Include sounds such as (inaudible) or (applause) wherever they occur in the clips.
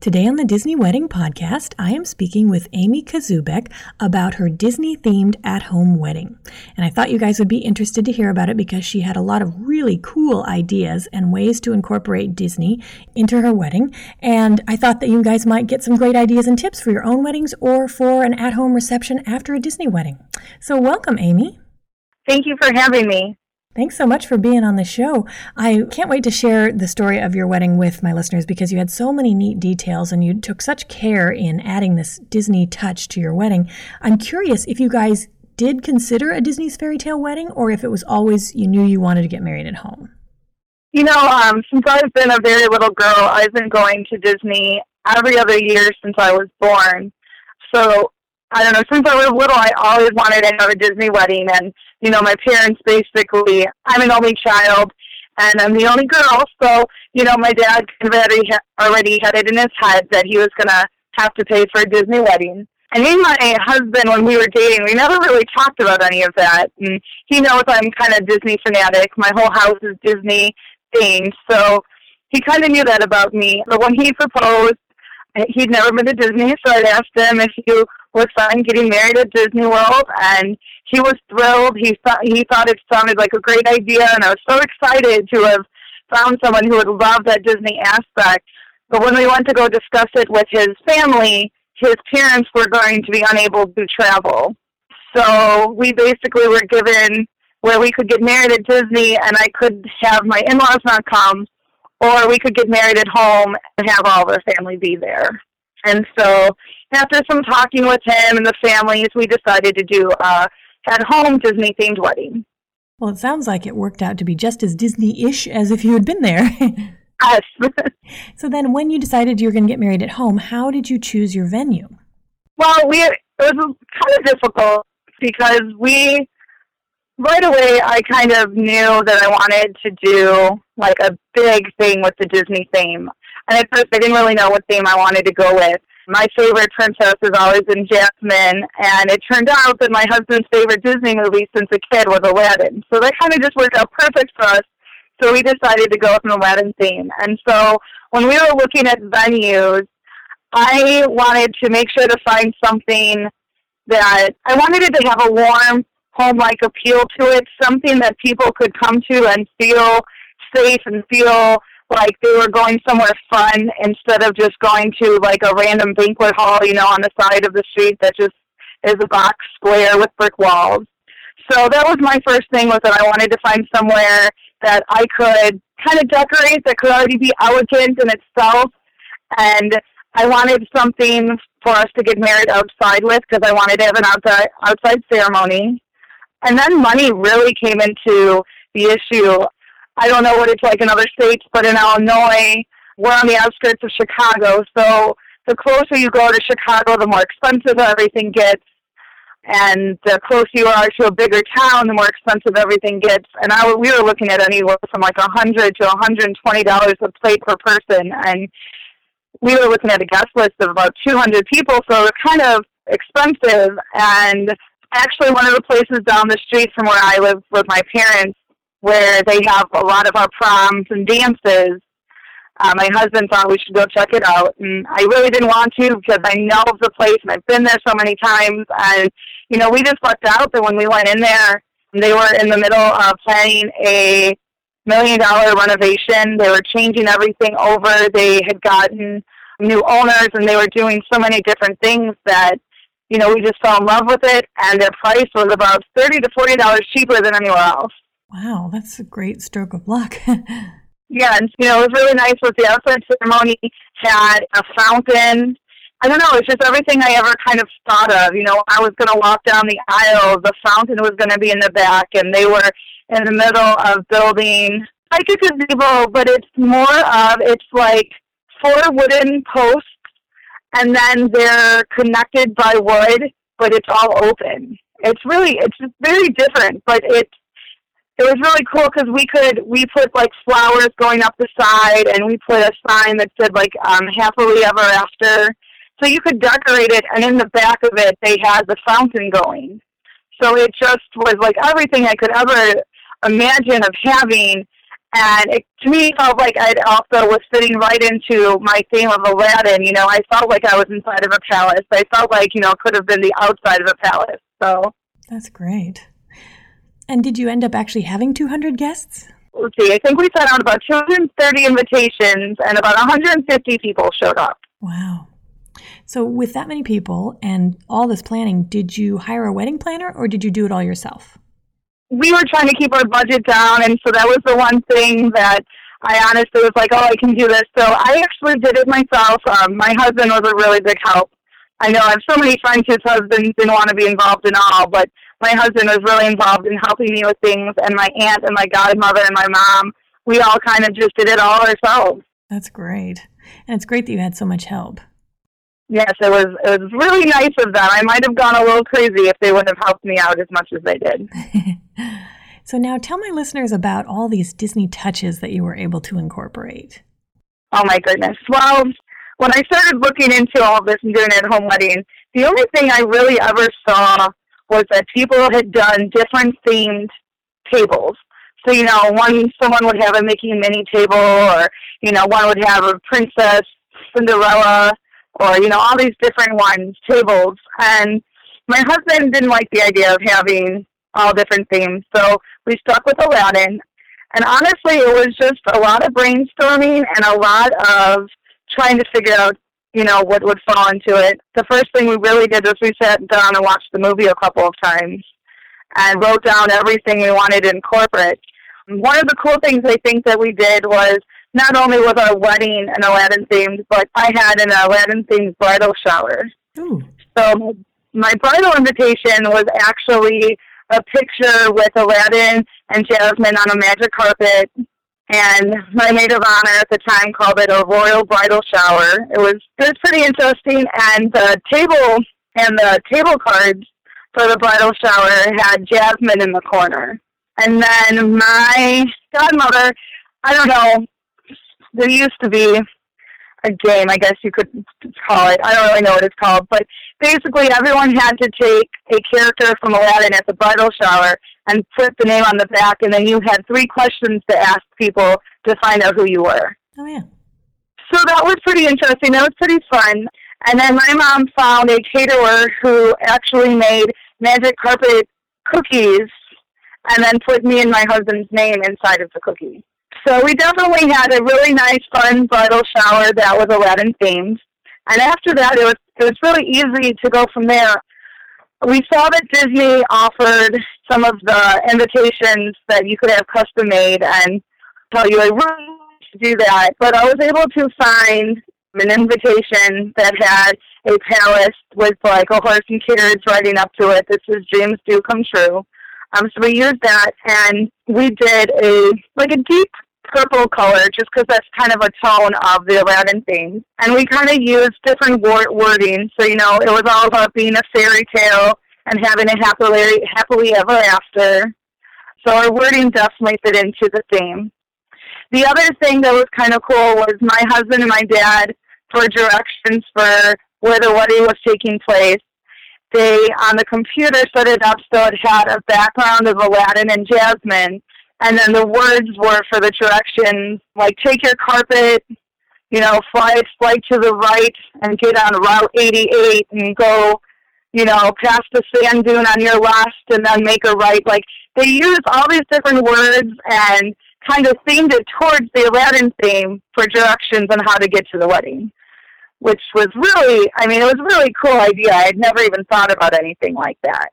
Today on the Disney Wedding Podcast, I am speaking with Amy Kazubek about her Disney themed at home wedding. And I thought you guys would be interested to hear about it because she had a lot of really cool ideas and ways to incorporate Disney into her wedding. And I thought that you guys might get some great ideas and tips for your own weddings or for an at home reception after a Disney wedding. So, welcome, Amy. Thank you for having me. Thanks so much for being on the show. I can't wait to share the story of your wedding with my listeners because you had so many neat details and you took such care in adding this Disney touch to your wedding. I'm curious if you guys did consider a Disney's fairy tale wedding or if it was always you knew you wanted to get married at home. You know, um, since I've been a very little girl, I've been going to Disney every other year since I was born. So I don't know, since I was little, I always wanted to have a Disney wedding. And, you know, my parents basically, I'm an only child and I'm the only girl. So, you know, my dad kind already, already had it in his head that he was going to have to pay for a Disney wedding. And me and my husband, when we were dating, we never really talked about any of that. And he knows I'm kind of Disney fanatic. My whole house is Disney themed. So he kind of knew that about me. But when he proposed, he'd never been to Disney, so I asked him if he was fun getting married at Disney World, and he was thrilled. He thought he thought it sounded like a great idea, and I was so excited to have found someone who would love that Disney aspect. But when we went to go discuss it with his family, his parents were going to be unable to travel. So we basically were given where we could get married at Disney, and I could have my in-laws not come, or we could get married at home and have all of our family be there. And so after some talking with him and the families, we decided to do a at-home Disney-themed wedding. Well, it sounds like it worked out to be just as Disney-ish as if you had been there. (laughs) yes. (laughs) so then when you decided you were going to get married at home, how did you choose your venue? Well, we it was kind of difficult because we right away I kind of knew that I wanted to do like a big thing with the Disney theme. And at first I didn't really know what theme I wanted to go with my favorite princess has always been Jasmine, and it turned out that my husband's favorite Disney movie since a kid was Aladdin. So that kind of just worked out perfect for us. So we decided to go with an Aladdin theme. And so when we were looking at venues, I wanted to make sure to find something that I wanted it to have a warm, home-like appeal to it, something that people could come to and feel safe and feel like they were going somewhere fun instead of just going to like a random banquet hall, you know, on the side of the street that just is a box square with brick walls. So that was my first thing was that I wanted to find somewhere that I could kind of decorate that could already be elegant in itself. And I wanted something for us to get married outside with because I wanted to have an outside outside ceremony. And then money really came into the issue. I don't know what it's like in other states, but in Illinois, we're on the outskirts of Chicago. So the closer you go to Chicago, the more expensive everything gets. And the closer you are to a bigger town, the more expensive everything gets. And I, we were looking at anywhere from like a hundred to a hundred and twenty dollars a plate per person. And we were looking at a guest list of about 200 people, so it was kind of expensive. And actually, one of the places down the street from where I live with my parents, where they have a lot of our proms and dances. Uh, my husband thought we should go check it out, and I really didn't want to because I know the place and I've been there so many times. And you know, we just lucked out that when we went in there, they were in the middle of planning a million dollar renovation. They were changing everything over. They had gotten new owners, and they were doing so many different things that you know we just fell in love with it. And their price was about thirty to forty dollars cheaper than anywhere else. Wow, that's a great stroke of luck. (laughs) yeah, and you know, it was really nice with the outside ceremony had a fountain I don't know, it's just everything I ever kind of thought of. You know, I was going to walk down the aisle, the fountain was going to be in the back, and they were in the middle of building like a gazebo, but it's more of, it's like four wooden posts, and then they're connected by wood, but it's all open. It's really, it's very different, but it's, it was really cool because we could we put like flowers going up the side and we put a sign that said like um happily ever after so you could decorate it, and in the back of it, they had the fountain going. So it just was like everything I could ever imagine of having. And it, to me, felt like I also was fitting right into my theme of Aladdin. You know, I felt like I was inside of a palace. I felt like, you know, it could have been the outside of a palace. So that's great. And did you end up actually having 200 guests? Let's see. I think we sent out about 230 invitations, and about 150 people showed up. Wow. So, with that many people and all this planning, did you hire a wedding planner or did you do it all yourself? We were trying to keep our budget down, and so that was the one thing that I honestly was like, oh, I can do this. So I actually did it myself. Um, my husband was a really big help. I know I have so many friends whose husbands didn't want to be involved in all, but my husband was really involved in helping me with things, and my aunt and my godmother and my mom, we all kind of just did it all ourselves. That's great. And it's great that you had so much help. Yes, it was it was really nice of them. I might have gone a little crazy if they wouldn't have helped me out as much as they did. (laughs) so now tell my listeners about all these Disney touches that you were able to incorporate. Oh my goodness. Well, when I started looking into all this and doing at home weddings, the only thing I really ever saw was that people had done different themed tables. So, you know, one someone would have a Mickey and Minnie table or, you know, one would have a princess Cinderella or you know all these different ones tables and my husband didn't like the idea of having all different themes so we stuck with aladdin and honestly it was just a lot of brainstorming and a lot of trying to figure out you know what would fall into it the first thing we really did was we sat down and watched the movie a couple of times and wrote down everything we wanted in corporate one of the cool things i think that we did was not only was our wedding an Aladdin themed, but I had an Aladdin themed bridal shower. Ooh. So my bridal invitation was actually a picture with Aladdin and Jasmine on a magic carpet. And my maid of honor at the time called it a royal bridal shower. It was it was pretty interesting, and the table and the table cards for the bridal shower had Jasmine in the corner. And then my godmother, I don't know, there used to be a game, I guess you could call it. I don't really know what it's called, but basically everyone had to take a character from Aladdin at the bridal shower and put the name on the back, and then you had three questions to ask people to find out who you were. Oh yeah. So that was pretty interesting. That was pretty fun. And then my mom found a caterer who actually made magic carpet cookies and then put me and my husband's name inside of the cookie. So we definitely had a really nice, fun bridal shower that was Aladdin themed. And after that, it was it was really easy to go from there. We saw that Disney offered some of the invitations that you could have custom made and tell you a room to do that. But I was able to find an invitation that had a palace with like a horse and carriage riding up to it. This is dreams do come true. Um, so we used that and we did a like a deep purple color just because that's kind of a tone of the Aladdin theme. And we kind of used different word wording. So, you know, it was all about being a fairy tale and having a happily, happily ever after. So our wording definitely fit into the theme. The other thing that was kind of cool was my husband and my dad, for directions for where the wedding was taking place, they on the computer set it up so it had a background of Aladdin and Jasmine and then the words were for the directions like take your carpet, you know, fly fly to the right and get on Route 88 and go, you know, past the sand dune on your left and then make a right. Like they used all these different words and kind of themed it towards the Aladdin theme for directions on how to get to the wedding, which was really, I mean, it was a really cool idea. I had never even thought about anything like that.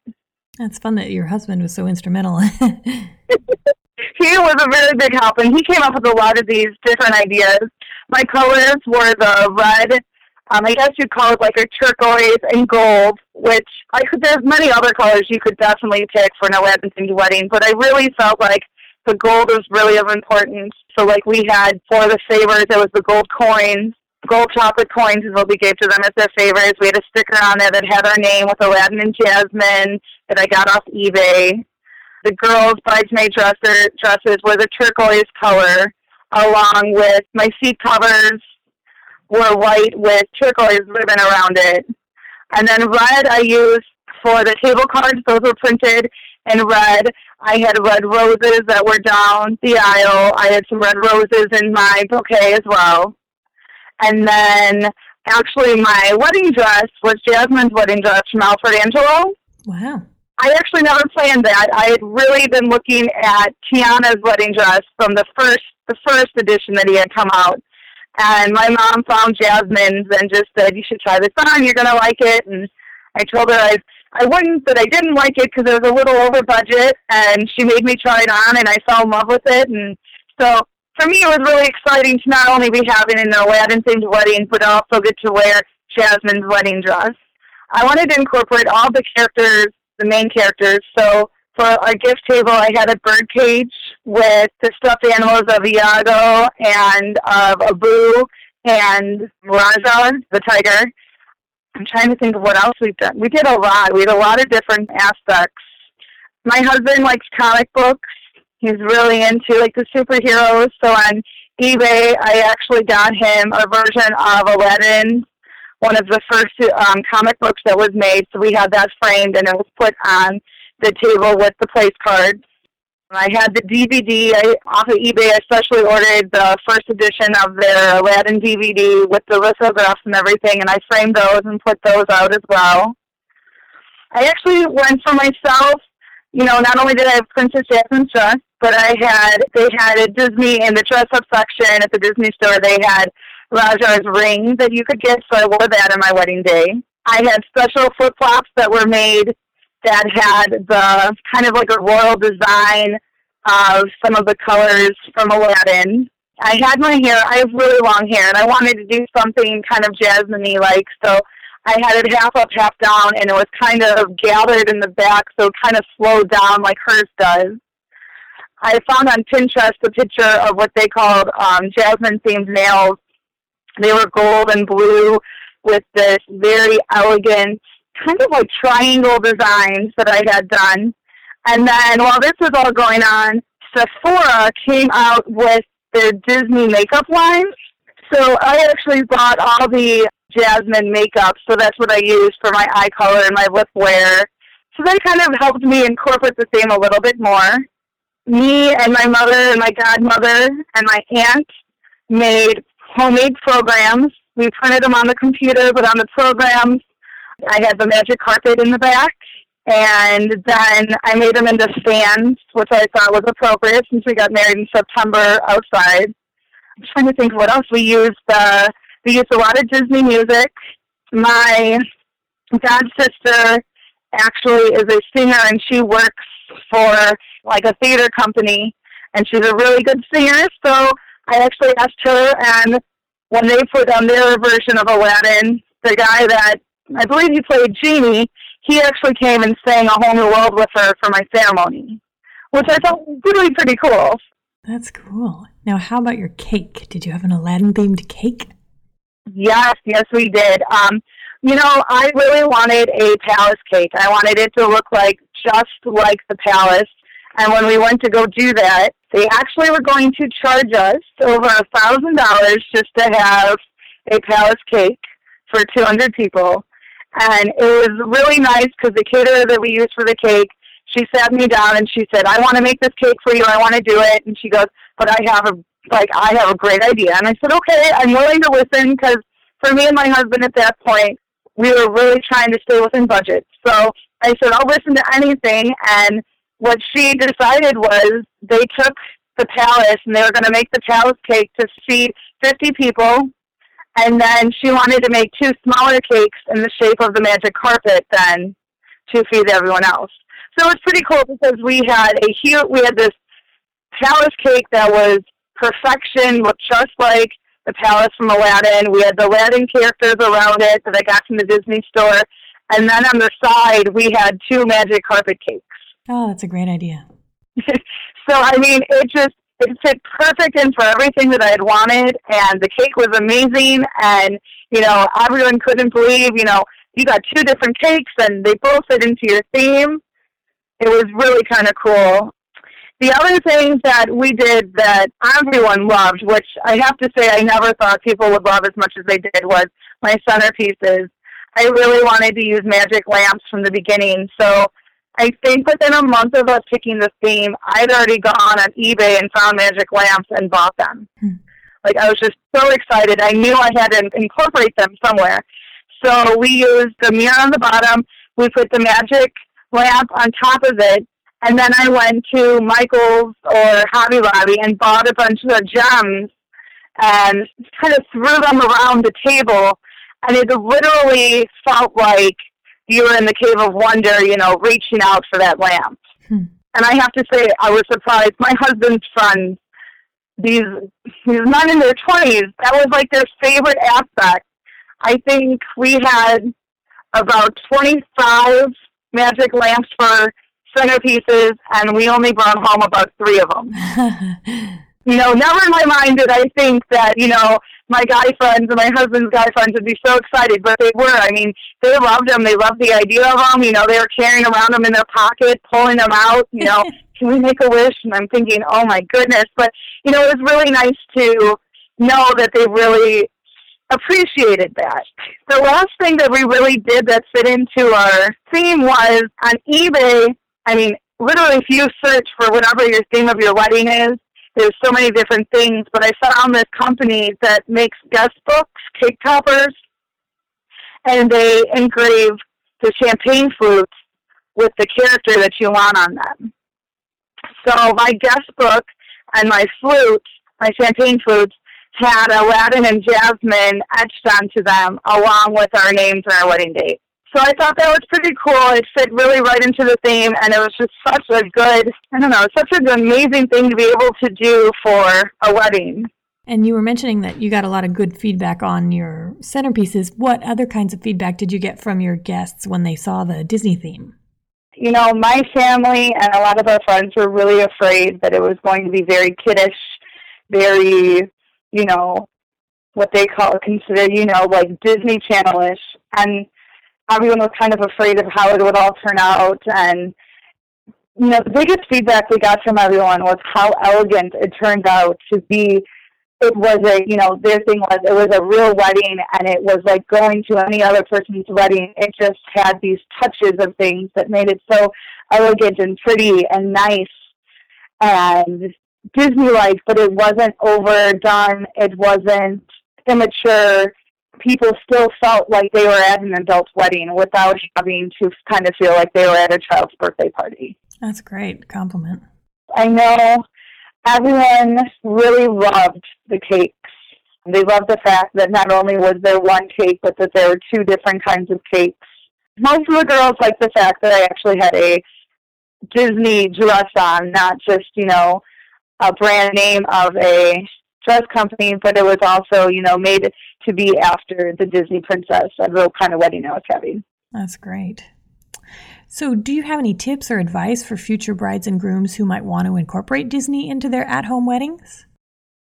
That's fun that your husband was so instrumental. (laughs) he was a very big help, and he came up with a lot of these different ideas. My colors were the red, Um, I guess you'd call it like a turquoise and gold, which I could. There's many other colors you could definitely pick for an Aladdin wedding, but I really felt like the gold was really of importance. So like we had for the favors, it was the gold coins. Gold chocolate coins is what we gave to them as their favors. We had a sticker on there that had our name with Aladdin and Jasmine that I got off eBay. The girls' bridesmaid dresser, dresses were the turquoise color, along with my seat covers were white with turquoise ribbon around it. And then red I used for the table cards. Those were printed in red. I had red roses that were down the aisle. I had some red roses in my bouquet as well. And then actually my wedding dress was Jasmine's wedding dress from Alfred Angelo. Wow. I actually never planned that. I had really been looking at Tiana's wedding dress from the first the first edition that he had come out. And my mom found Jasmine's and just said, "You should try this on. You're gonna like it." And I told her I I wouldn't, but I didn't like it because it was a little over budget. And she made me try it on, and I fell in love with it. And so for me, it was really exciting to not only be having an Aladdin themed wedding, but also get to wear Jasmine's wedding dress. I wanted to incorporate all the characters, the main characters. So for our gift table, I had a bird cage with the stuffed animals of Iago and of Abu and Rajah, the tiger. I'm trying to think of what else we've done. We did a lot. We had a lot of different aspects. My husband likes comic books. He's really into like the superheroes. So on eBay, I actually got him a version of Aladdin, one of the first um, comic books that was made. So we had that framed and it was put on the table with the place cards. I had the DVD I, off of eBay. I especially ordered the first edition of their Aladdin DVD with the lithographs and everything, and I framed those and put those out as well. I actually went for myself. You know, not only did I have Princess Jasmine's dress, but I had they had a Disney in the dress up section at the Disney store. They had Rajah's ring that you could get, so I wore that on my wedding day. I had special flip flops that were made that had the kind of like a royal design of some of the colors from Aladdin. I had my hair, I have really long hair, and I wanted to do something kind of jasmine like, so I had it half up, half down, and it was kind of gathered in the back, so kind of slowed down like hers does. I found on Pinterest a picture of what they called um, jasmine themed nails. They were gold and blue with this very elegant kind of like triangle designs that I had done. And then while this was all going on, Sephora came out with their Disney makeup line. So I actually bought all the Jasmine makeup, so that's what I used for my eye color and my lip wear. So that kind of helped me incorporate the theme a little bit more. Me and my mother and my godmother and my aunt made homemade programs. We printed them on the computer, but on the programs, I had the magic carpet in the back, and then I made them into stands, which I thought was appropriate since we got married in September outside. I'm trying to think what else we used. Uh, we used a lot of Disney music. My god sister actually is a singer, and she works for like a theater company, and she's a really good singer. So I actually asked her, and when they put on their version of Aladdin, the guy that I believe he played Genie. He actually came and sang A Whole New World with her for my ceremony, which I thought really pretty cool. That's cool. Now, how about your cake? Did you have an Aladdin themed cake? Yes, yes, we did. Um, you know, I really wanted a palace cake. I wanted it to look like just like the palace. And when we went to go do that, they actually were going to charge us over a thousand dollars just to have a palace cake for 200 people. And it was really nice because the caterer that we used for the cake, she sat me down and she said, I want to make this cake for you. I want to do it. And she goes, but I have a, like, I have a great idea. And I said, okay, I'm willing to listen because for me and my husband at that point, we were really trying to stay within budget. So I said, I'll listen to anything. And what she decided was they took the palace and they were going to make the palace cake to feed 50 people and then she wanted to make two smaller cakes in the shape of the magic carpet then to feed everyone else. So it was pretty cool because we had a huge, we had this palace cake that was perfection, looked just like the palace from Aladdin. We had the Aladdin characters around it that I got from the Disney store. And then on the side, we had two magic carpet cakes. Oh, that's a great idea. (laughs) so, I mean, it just, it fit perfect in for everything that I had wanted. And the cake was amazing. And, you know, everyone couldn't believe, you know, you got two different cakes and they both fit into your theme. It was really kind of cool. The other thing that we did that everyone loved, which I have to say I never thought people would love as much as they did, was my centerpieces. I really wanted to use magic lamps from the beginning. So I think within a month of us picking the theme, I'd already gone on eBay and found magic lamps and bought them. Hmm. Like I was just so excited. I knew I had to incorporate them somewhere. So we used the mirror on the bottom. We put the magic lamp on top of it. And then I went to Michael's or Hobby Lobby and bought a bunch of gems and kind of threw them around the table. And it literally felt like you were in the Cave of Wonder, you know, reaching out for that lamp. Hmm. And I have to say, I was surprised. My husband's friends, these these men in their twenties, that was like their favorite aspect. I think we had about twenty five magic lamps for centerpieces, and we only brought home about three of them. (laughs) you know, never in my mind did I think that, you know, my guy friends and my husband's guy friends would be so excited, but they were. I mean, they loved them. They loved the idea of them. You know, they were carrying around them in their pocket, pulling them out. You know, (laughs) can we make a wish? And I'm thinking, oh my goodness. But you know, it was really nice to know that they really appreciated that. The last thing that we really did that fit into our theme was on eBay. I mean, literally, if you search for whatever your theme of your wedding is, there's so many different things. But I found this company that makes guest books, cake toppers, and they engrave the champagne flutes with the character that you want on them. So my guest book and my flute, my champagne flutes, had Aladdin and Jasmine etched onto them along with our names and our wedding date. So I thought that was pretty cool. It fit really right into the theme, and it was just such a good, I don't know, such an amazing thing to be able to do for a wedding. And you were mentioning that you got a lot of good feedback on your centerpieces. What other kinds of feedback did you get from your guests when they saw the Disney theme? You know, my family and a lot of our friends were really afraid that it was going to be very kiddish, very, you know, what they call consider, you know, like Disney Channel-ish. And everyone was kind of afraid of how it would all turn out. And, you know, the biggest feedback we got from everyone was how elegant it turned out to be. It was a, you know, their thing was it was a real wedding and it was like going to any other person's wedding. It just had these touches of things that made it so elegant and pretty and nice and Disney-like, but it wasn't overdone. It wasn't immature people still felt like they were at an adult wedding without having to kind of feel like they were at a child's birthday party. That's great compliment. I know everyone really loved the cakes. They loved the fact that not only was there one cake, but that there were two different kinds of cakes. Most of the girls liked the fact that I actually had a Disney dress on, not just, you know, a brand name of a dress company, but it was also, you know, made to be after the Disney princess, a real kind of wedding I was having. That's great. So, do you have any tips or advice for future brides and grooms who might want to incorporate Disney into their at home weddings?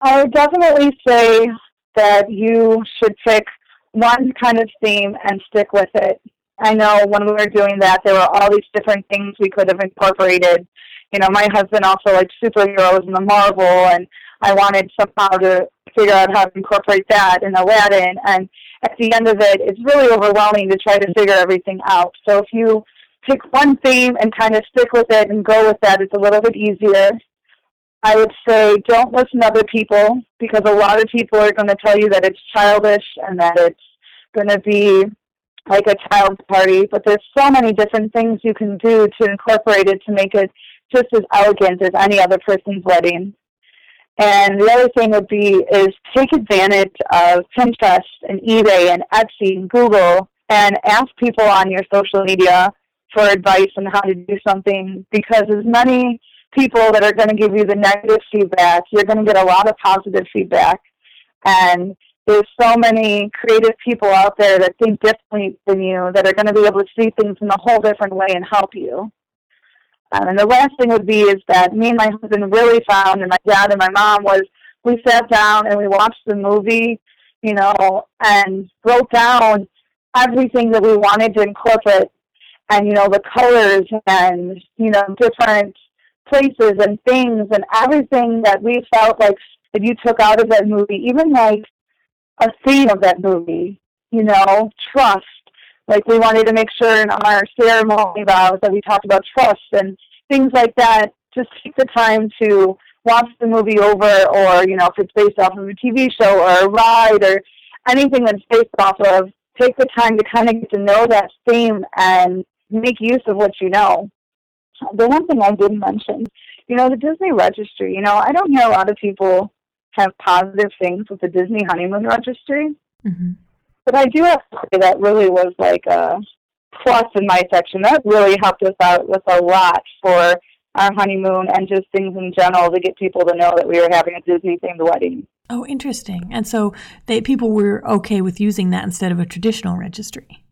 I would definitely say that you should pick one kind of theme and stick with it. I know when we were doing that, there were all these different things we could have incorporated. You know, my husband also liked superheroes and the Marvel, and I wanted somehow to figure out how to incorporate that in Aladdin. And at the end of it, it's really overwhelming to try to figure everything out. So if you pick one theme and kind of stick with it and go with that, it's a little bit easier. I would say don't listen to other people because a lot of people are going to tell you that it's childish and that it's going to be like a child's party, but there's so many different things you can do to incorporate it to make it just as elegant as any other person's wedding. And the other thing would be is take advantage of Pinterest and eBay and Etsy and Google and ask people on your social media for advice on how to do something because as many people that are going to give you the negative feedback, you're going to get a lot of positive feedback. And there's so many creative people out there that think differently than you that are going to be able to see things in a whole different way and help you. Um, and the last thing would be is that me and my husband really found, and my dad and my mom was, we sat down and we watched the movie, you know, and wrote down everything that we wanted to incorporate, and you know the colors and you know different places and things and everything that we felt like that you took out of that movie, even like a theme of that movie, you know, trust. Like we wanted to make sure in our ceremony vows that we talked about trust and things like that. Just take the time to watch the movie over or, you know, if it's based off of a TV show or a ride or anything that's based off of, take the time to kind of get to know that theme and make use of what you know. The one thing I didn't mention, you know, the Disney registry, you know, I don't hear a lot of people have positive things with the Disney honeymoon registry. Mm-hmm. But I do have to say that really was like a plus in my section. That really helped us out with a lot for our honeymoon and just things in general to get people to know that we were having a Disney themed wedding. Oh, interesting. And so they people were okay with using that instead of a traditional registry.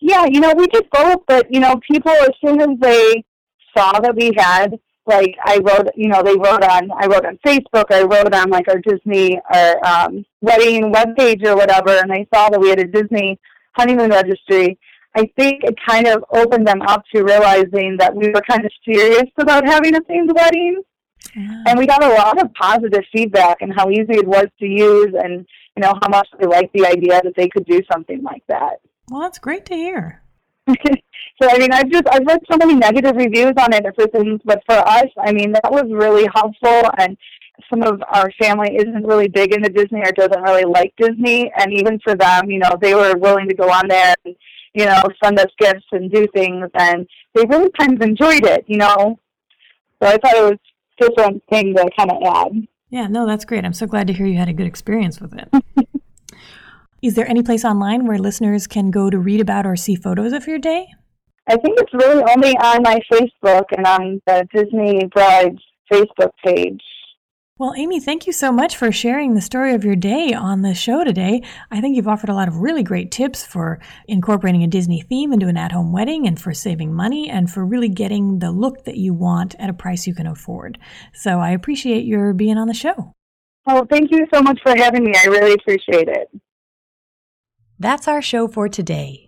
Yeah, you know, we did both, but you know, people as soon as they saw that we had like I wrote, you know, they wrote on, I wrote on Facebook, I wrote on like our Disney, our um, wedding webpage or whatever, and they saw that we had a Disney honeymoon registry. I think it kind of opened them up to realizing that we were kind of serious about having a themed wedding. Yeah. And we got a lot of positive feedback and how easy it was to use and, you know, how much they liked the idea that they could do something like that. Well, that's great to hear. (laughs) So I mean, I've just I've read so many negative reviews on things, but for us, I mean, that was really helpful. And some of our family isn't really big into Disney or doesn't really like Disney, and even for them, you know, they were willing to go on there and you know send us gifts and do things, and they really kind of enjoyed it, you know. So I thought it was just one thing to kind of add. Yeah, no, that's great. I'm so glad to hear you had a good experience with it. (laughs) Is there any place online where listeners can go to read about or see photos of your day? I think it's really only on my Facebook and on the Disney Brides Facebook page. Well, Amy, thank you so much for sharing the story of your day on the show today. I think you've offered a lot of really great tips for incorporating a Disney theme into an at home wedding and for saving money and for really getting the look that you want at a price you can afford. So I appreciate your being on the show. Oh, thank you so much for having me. I really appreciate it. That's our show for today.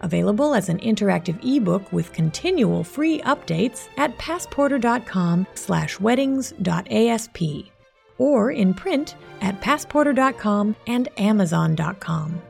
available as an interactive ebook with continual free updates at passporter.com/weddings.asp or in print at passporter.com and amazon.com.